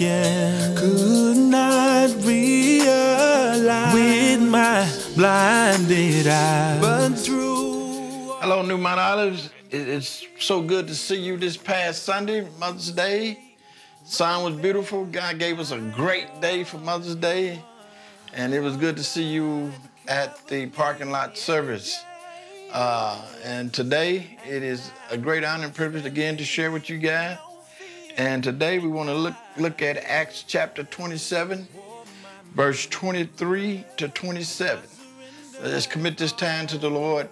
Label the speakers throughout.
Speaker 1: again. Could not realize with my blinded eyes. But through.
Speaker 2: Hello, New Mount Olives. It's so good to see you this past Sunday, Mother's Day. Sun was beautiful. God gave us a great day for Mother's Day. And it was good to see you at the parking lot service. Uh, and today it is a great honor and privilege again to share with you guys. And today we want to look look at Acts chapter 27, verse 23 to 27. Let's commit this time to the Lord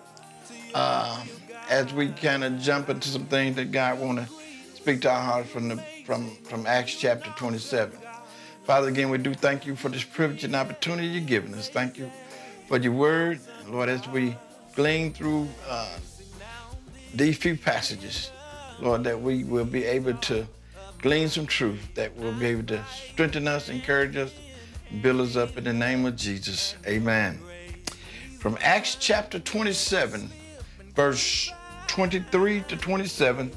Speaker 2: uh, as we kind of jump into some things that God want to speak to our hearts from the from from Acts chapter 27. Father, again, we do thank you for this privilege and opportunity you've given us. Thank you for your word, Lord, as we glean through uh, these few passages, Lord, that we will be able to glean some truth that will be able to strengthen us, encourage us, build us up in the name of Jesus. Amen. From Acts chapter 27, verse 23 to 27,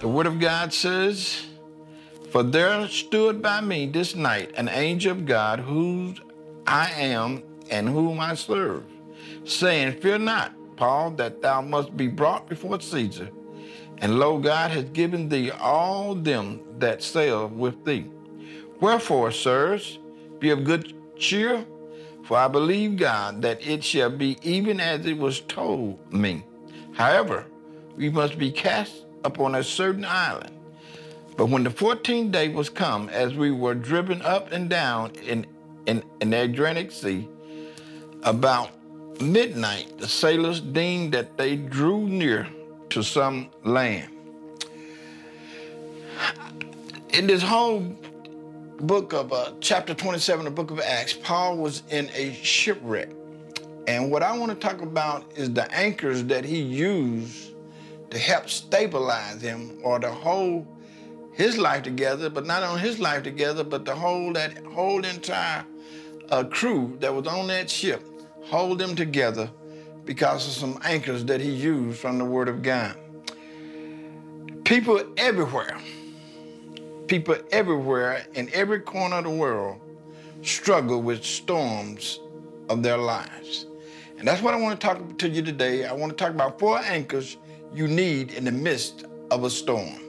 Speaker 2: the Word of God says, For there stood by me this night an angel of God, whose I am and whom I serve saying, Fear not, Paul, that thou must be brought before Caesar. And lo, God has given thee all them that sail with thee. Wherefore, sirs, be of good cheer, for I believe God that it shall be even as it was told me. However, we must be cast upon a certain island. But when the fourteenth day was come, as we were driven up and down in, in, in the Adriatic Sea, about midnight, the sailors deemed that they drew near to some land. In this whole book of uh, chapter 27, the book of Acts, Paul was in a shipwreck. And what I want to talk about is the anchors that he used to help stabilize him or to hold his life together, but not only his life together, but to hold that whole entire uh, crew that was on that ship hold them together because of some anchors that he used from the Word of God. People everywhere, people everywhere in every corner of the world struggle with storms of their lives. And that's what I want to talk to you today. I want to talk about four anchors you need in the midst of a storm.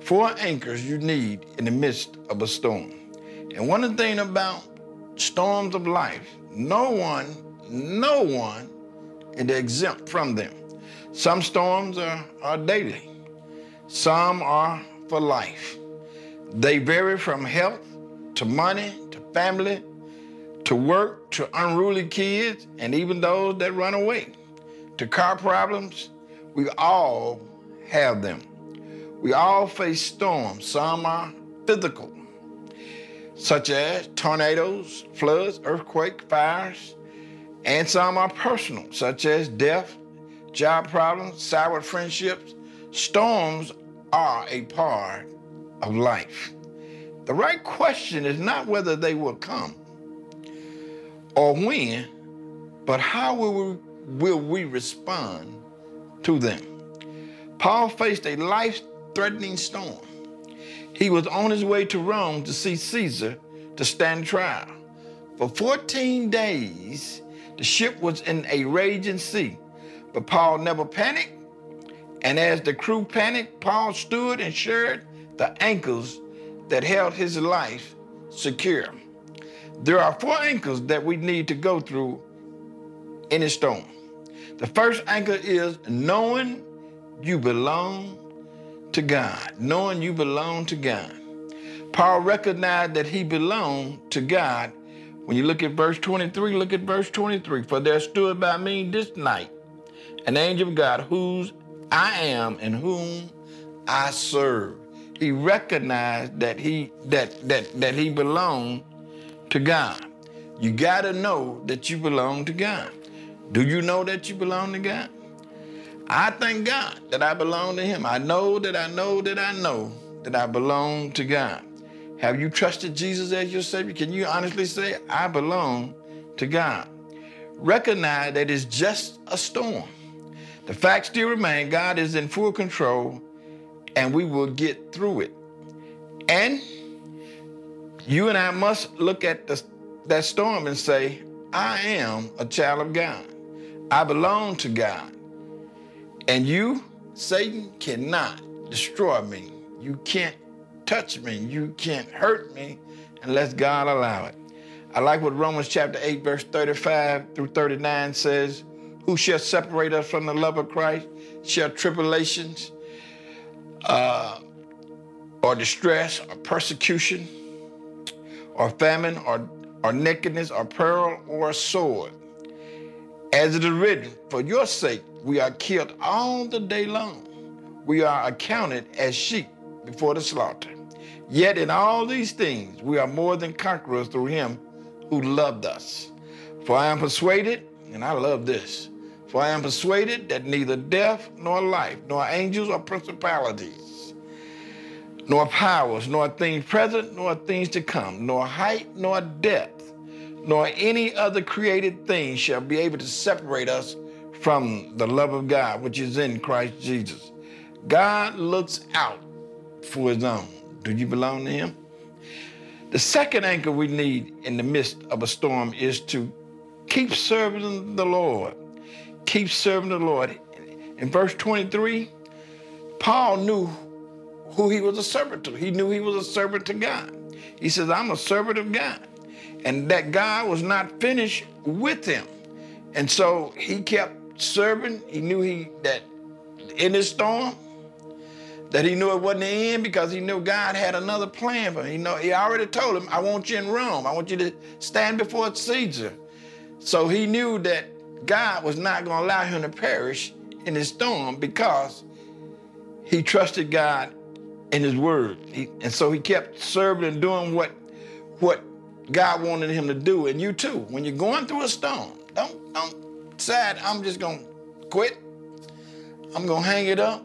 Speaker 2: Four anchors you need in the midst of a storm. And one thing about storms of life no one, no one is exempt from them. Some storms are, are daily, some are for life. They vary from health to money to family to work to unruly kids and even those that run away to car problems. We all have them. We all face storms. Some are physical, such as tornadoes, floods, earthquakes, fires, and some are personal, such as death, job problems, sour friendships. Storms are a part of life. The right question is not whether they will come or when, but how will we, will we respond to them? Paul faced a life threatening storm. He was on his way to Rome to see Caesar to stand trial. For 14 days, the ship was in a raging sea, but Paul never panicked. And as the crew panicked, Paul stood and shared the anchors that held his life secure. There are four anchors that we need to go through in a storm. The first anchor is knowing you belong to God, knowing you belong to God. Paul recognized that he belonged to God. When you look at verse 23, look at verse 23. For there stood by me this night an angel of God, whose I am and whom I serve. He recognized that he that that that he belonged to God. You gotta know that you belong to God. Do you know that you belong to God? I thank God that I belong to Him. I know that I know that I know that I belong to God. Have you trusted Jesus as your Savior? Can you honestly say, I belong to God? Recognize that it's just a storm. The facts still remain God is in full control and we will get through it. And You and I must look at the, that storm and say, I am a child of God. I belong to God. And you, Satan, cannot destroy me. You can't touch me. You can't hurt me unless God allow it. I like what Romans chapter 8, verse 35 through 39 says, Who shall separate us from the love of Christ? Shall tribulations, uh, or distress, or persecution, or famine, or, or nakedness, or peril, or sword? As it is written, For your sake we are killed all the day long. We are accounted as sheep before the slaughter. Yet in all these things we are more than conquerors through him who loved us. For I am persuaded, and I love this, for I am persuaded that neither death nor life, nor angels or principalities, nor powers, nor things present, nor things to come, nor height, nor depth, nor any other created thing shall be able to separate us from the love of God which is in Christ Jesus. God looks out for his own. Do you belong to him? The second anchor we need in the midst of a storm is to keep serving the Lord. Keep serving the Lord. In verse 23, Paul knew who he was a servant to. He knew he was a servant to God. He says, I'm a servant of God. And that God was not finished with him. And so he kept serving. He knew he that in his storm, that he knew it wasn't the end because he knew God had another plan for him. He, know, he already told him, I want you in Rome. I want you to stand before Caesar. So he knew that God was not going to allow him to perish in his storm because he trusted God in his word. He, and so he kept serving and doing what, what God wanted him to do. And you too, when you're going through a storm, don't, don't decide, I'm just going to quit. I'm going to hang it up.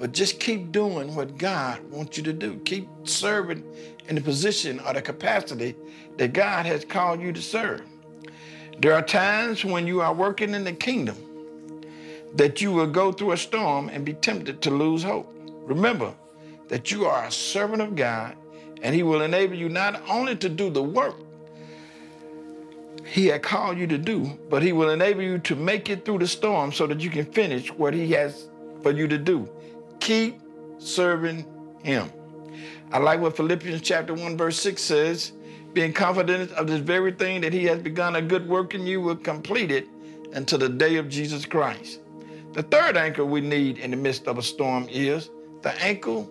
Speaker 2: But just keep doing what God wants you to do. Keep serving in the position or the capacity that God has called you to serve. There are times when you are working in the kingdom that you will go through a storm and be tempted to lose hope. Remember that you are a servant of God and He will enable you not only to do the work He had called you to do, but He will enable you to make it through the storm so that you can finish what He has for you to do. Keep serving him. I like what Philippians chapter 1, verse 6 says being confident of this very thing that he has begun a good work in you will complete it until the day of Jesus Christ. The third anchor we need in the midst of a storm is the anchor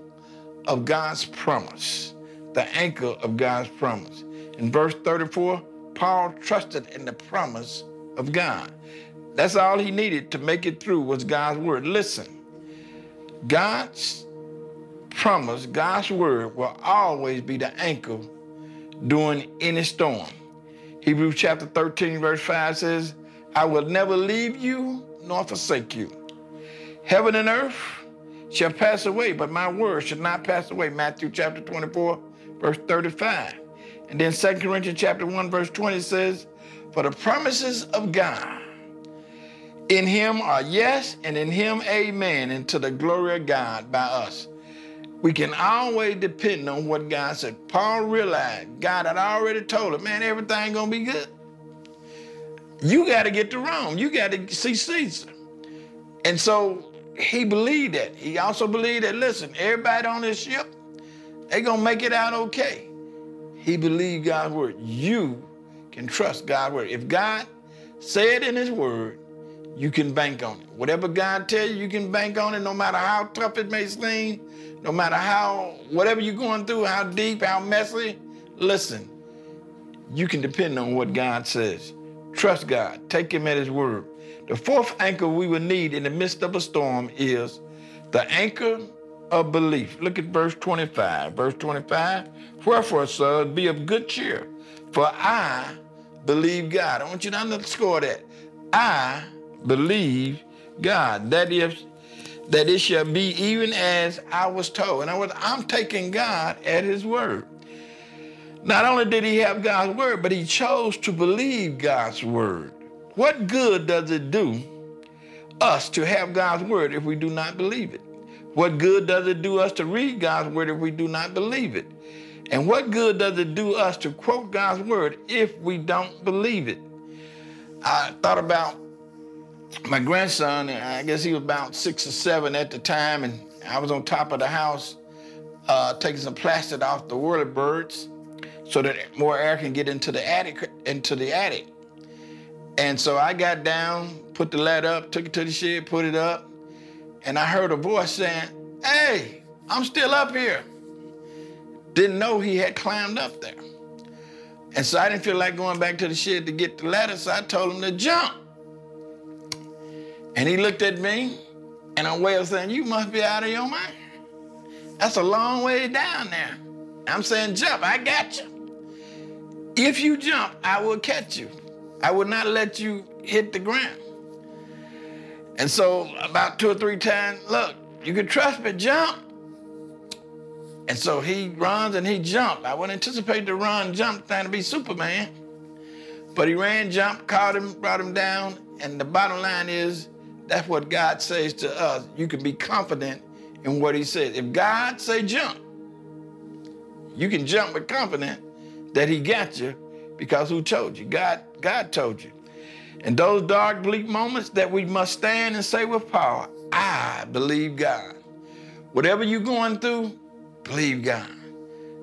Speaker 2: of God's promise. The anchor of God's promise. In verse 34, Paul trusted in the promise of God. That's all he needed to make it through was God's word. Listen, God's promise, God's word will always be the anchor during any storm. Hebrews chapter 13, verse 5 says, I will never leave you nor forsake you. Heaven and earth shall pass away, but my word shall not pass away. Matthew chapter 24, verse 35. And then 2 Corinthians chapter 1, verse 20 says, For the promises of God in him are yes, and in him amen, and to the glory of God by us. We can always depend on what God said. Paul realized God had already told him, man, everything gonna be good. You got to get to Rome. You got to see Caesar. And so he believed that. He also believed that, listen, everybody on this ship, they gonna make it out okay. He believed God's word. You can trust God's word. If God said in his word, you can bank on it. Whatever God tells you, you can bank on it no matter how tough it may seem, no matter how, whatever you're going through, how deep, how messy. Listen, you can depend on what God says. Trust God. Take Him at His word. The fourth anchor we will need in the midst of a storm is the anchor of belief. Look at verse 25. Verse 25 Wherefore, son, be of good cheer, for I believe God. I want you to underscore that. I believe God. That if that it shall be even as I was told. In other words, I'm taking God at his word. Not only did he have God's word, but he chose to believe God's word. What good does it do us to have God's word if we do not believe it? What good does it do us to read God's word if we do not believe it? And what good does it do us to quote God's word if we don't believe it? I thought about my grandson, I guess he was about six or seven at the time, and I was on top of the house uh, taking some plastic off the whirlybirds so that more air can get into the attic into the attic. And so I got down, put the ladder up, took it to the shed, put it up, and I heard a voice saying, Hey, I'm still up here. Didn't know he had climbed up there. And so I didn't feel like going back to the shed to get the ladder, so I told him to jump. And he looked at me, and I'm way of saying, You must be out of your mind. That's a long way down there. I'm saying, Jump, I got you. If you jump, I will catch you. I will not let you hit the ground. And so, about two or three times, look, you can trust me, jump. And so he runs and he jumped. I wouldn't anticipate the run, jump, thing to be Superman. But he ran, jumped, caught him, brought him down. And the bottom line is that's what God says to us. You can be confident in what he says. If God say jump, you can jump with confidence that he got you because who told you? God, God told you. In those dark, bleak moments that we must stand and say with power, I believe God. Whatever you're going through, Believe God.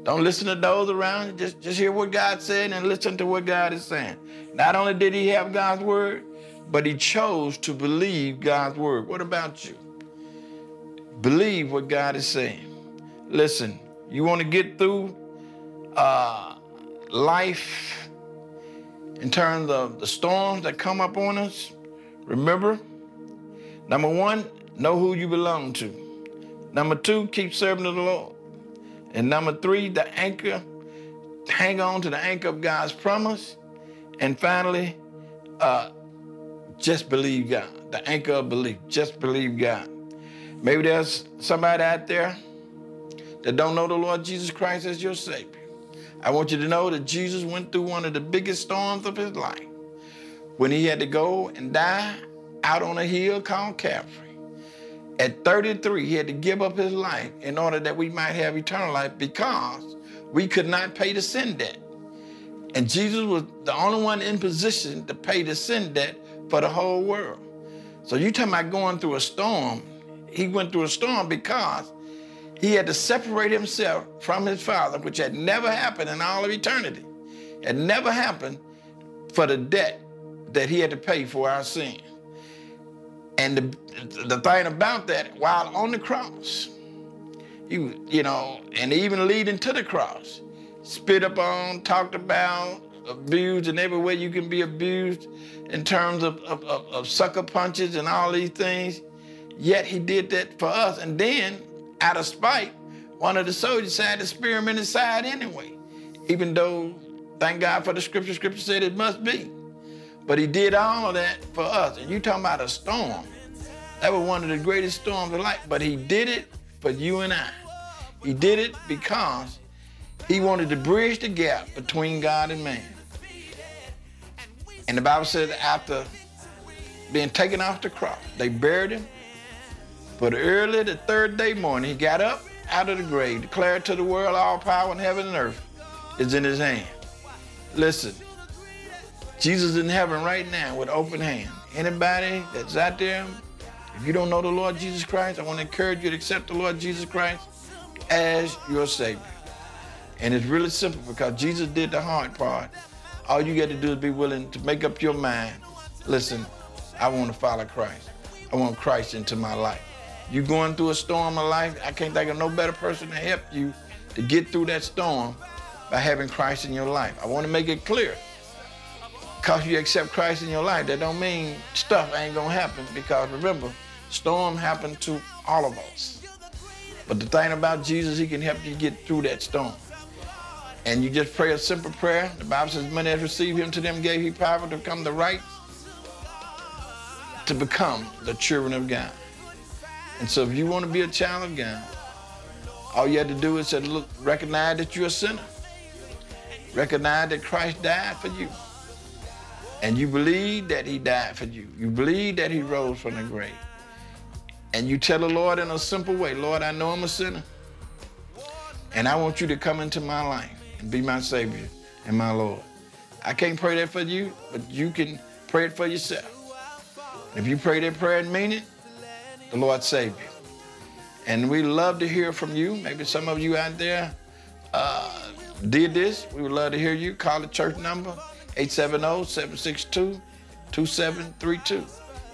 Speaker 2: Don't listen to those around you. Just, just hear what God said and listen to what God is saying. Not only did he have God's word, but he chose to believe God's word. What about you? Believe what God is saying. Listen, you want to get through uh, life in terms of the storms that come up on us? Remember, number one, know who you belong to. Number two, keep serving the Lord. And number three, the anchor, hang on to the anchor of God's promise. And finally, uh, just believe God. The anchor of belief. Just believe God. Maybe there's somebody out there that don't know the Lord Jesus Christ as your Savior. I want you to know that Jesus went through one of the biggest storms of his life when he had to go and die out on a hill called Calvary. At 33, he had to give up his life in order that we might have eternal life because we could not pay the sin debt. And Jesus was the only one in position to pay the sin debt for the whole world. So you talking about going through a storm. He went through a storm because he had to separate himself from his father, which had never happened in all of eternity. It never happened for the debt that he had to pay for our sin. And the, the thing about that, while on the cross, you you know, and even leading to the cross, spit upon, talked about, abused, and every way you can be abused in terms of, of, of, of sucker punches and all these things. Yet he did that for us. And then, out of spite, one of the soldiers had to spear him in his side anyway, even though, thank God for the scripture, scripture said it must be. But he did all of that for us. And you talking about a storm. That was one of the greatest storms of life. But he did it for you and I. He did it because he wanted to bridge the gap between God and man. And the Bible says after being taken off the cross, they buried him. But early the third day morning, he got up out of the grave, declared to the world all power in heaven and earth is in his hand. Listen, Jesus is in heaven right now with open hand. Anybody that's out there, if you don't know the Lord Jesus Christ, I want to encourage you to accept the Lord Jesus Christ as your Savior. And it's really simple because Jesus did the hard part. All you got to do is be willing to make up your mind. Listen, I want to follow Christ. I want Christ into my life. You're going through a storm of life, I can't think of no better person to help you to get through that storm by having Christ in your life. I want to make it clear because you accept Christ in your life, that don't mean stuff ain't gonna happen. Because remember, storm happened to all of us. But the thing about Jesus, he can help you get through that storm. And you just pray a simple prayer. The Bible says, many has received him to them gave he power to become the right, to become the children of God. And so if you want to be a child of God, all you have to do is say, look, recognize that you're a sinner. Recognize that Christ died for you and you believe that he died for you, you believe that he rose from the grave, and you tell the Lord in a simple way, Lord, I know I'm a sinner, And I want you to come into my life and be my Savior and my Lord. I can't pray that for you, but you can pray it for yourself. If you pray that prayer and mean it, the Lord save you. And we love to hear from you. Maybe some of you out there uh, did this. We would love to hear you. Call the church number 870-762-2732.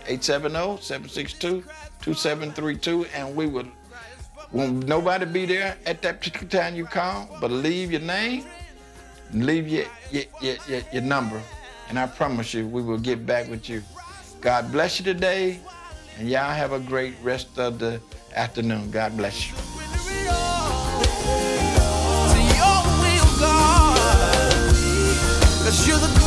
Speaker 2: 870-762-2732. And we would won't nobody be there at that particular time you call, but leave your name, leave your, your, your, your, your number, and I promise you we will get back with you. God bless you today, and y'all have a great rest of the afternoon. God bless you.
Speaker 1: You're the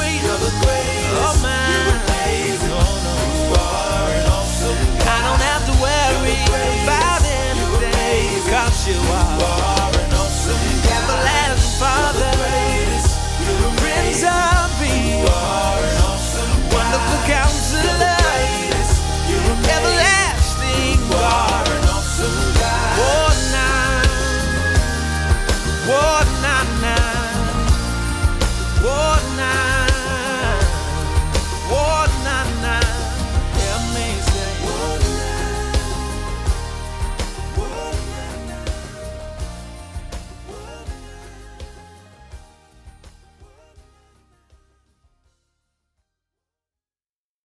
Speaker 1: you are.